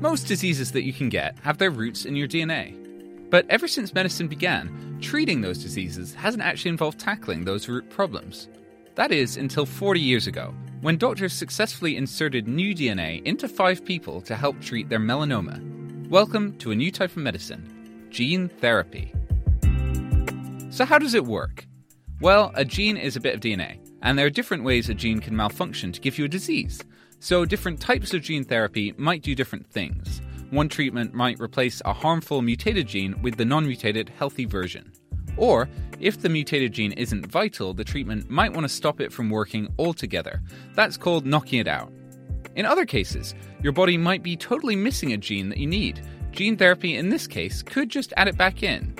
Most diseases that you can get have their roots in your DNA. But ever since medicine began, treating those diseases hasn't actually involved tackling those root problems. That is, until 40 years ago, when doctors successfully inserted new DNA into five people to help treat their melanoma. Welcome to a new type of medicine gene therapy. So, how does it work? Well, a gene is a bit of DNA, and there are different ways a gene can malfunction to give you a disease. So, different types of gene therapy might do different things. One treatment might replace a harmful mutated gene with the non mutated healthy version. Or, if the mutated gene isn't vital, the treatment might want to stop it from working altogether. That's called knocking it out. In other cases, your body might be totally missing a gene that you need. Gene therapy, in this case, could just add it back in.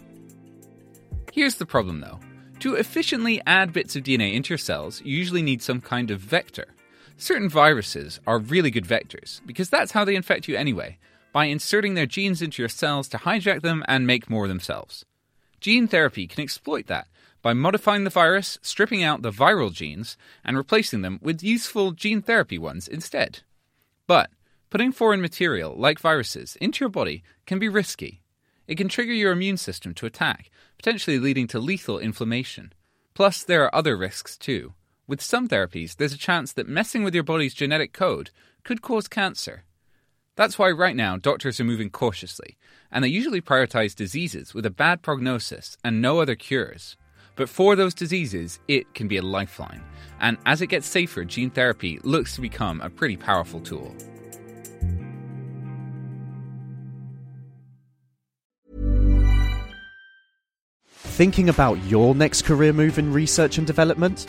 Here's the problem though. To efficiently add bits of DNA into your cells, you usually need some kind of vector. Certain viruses are really good vectors, because that's how they infect you anyway, by inserting their genes into your cells to hijack them and make more themselves. Gene therapy can exploit that by modifying the virus, stripping out the viral genes, and replacing them with useful gene therapy ones instead. But putting foreign material, like viruses, into your body can be risky. It can trigger your immune system to attack, potentially leading to lethal inflammation. Plus, there are other risks too. With some therapies, there's a chance that messing with your body's genetic code could cause cancer. That's why right now doctors are moving cautiously, and they usually prioritize diseases with a bad prognosis and no other cures. But for those diseases, it can be a lifeline. And as it gets safer, gene therapy looks to become a pretty powerful tool. Thinking about your next career move in research and development?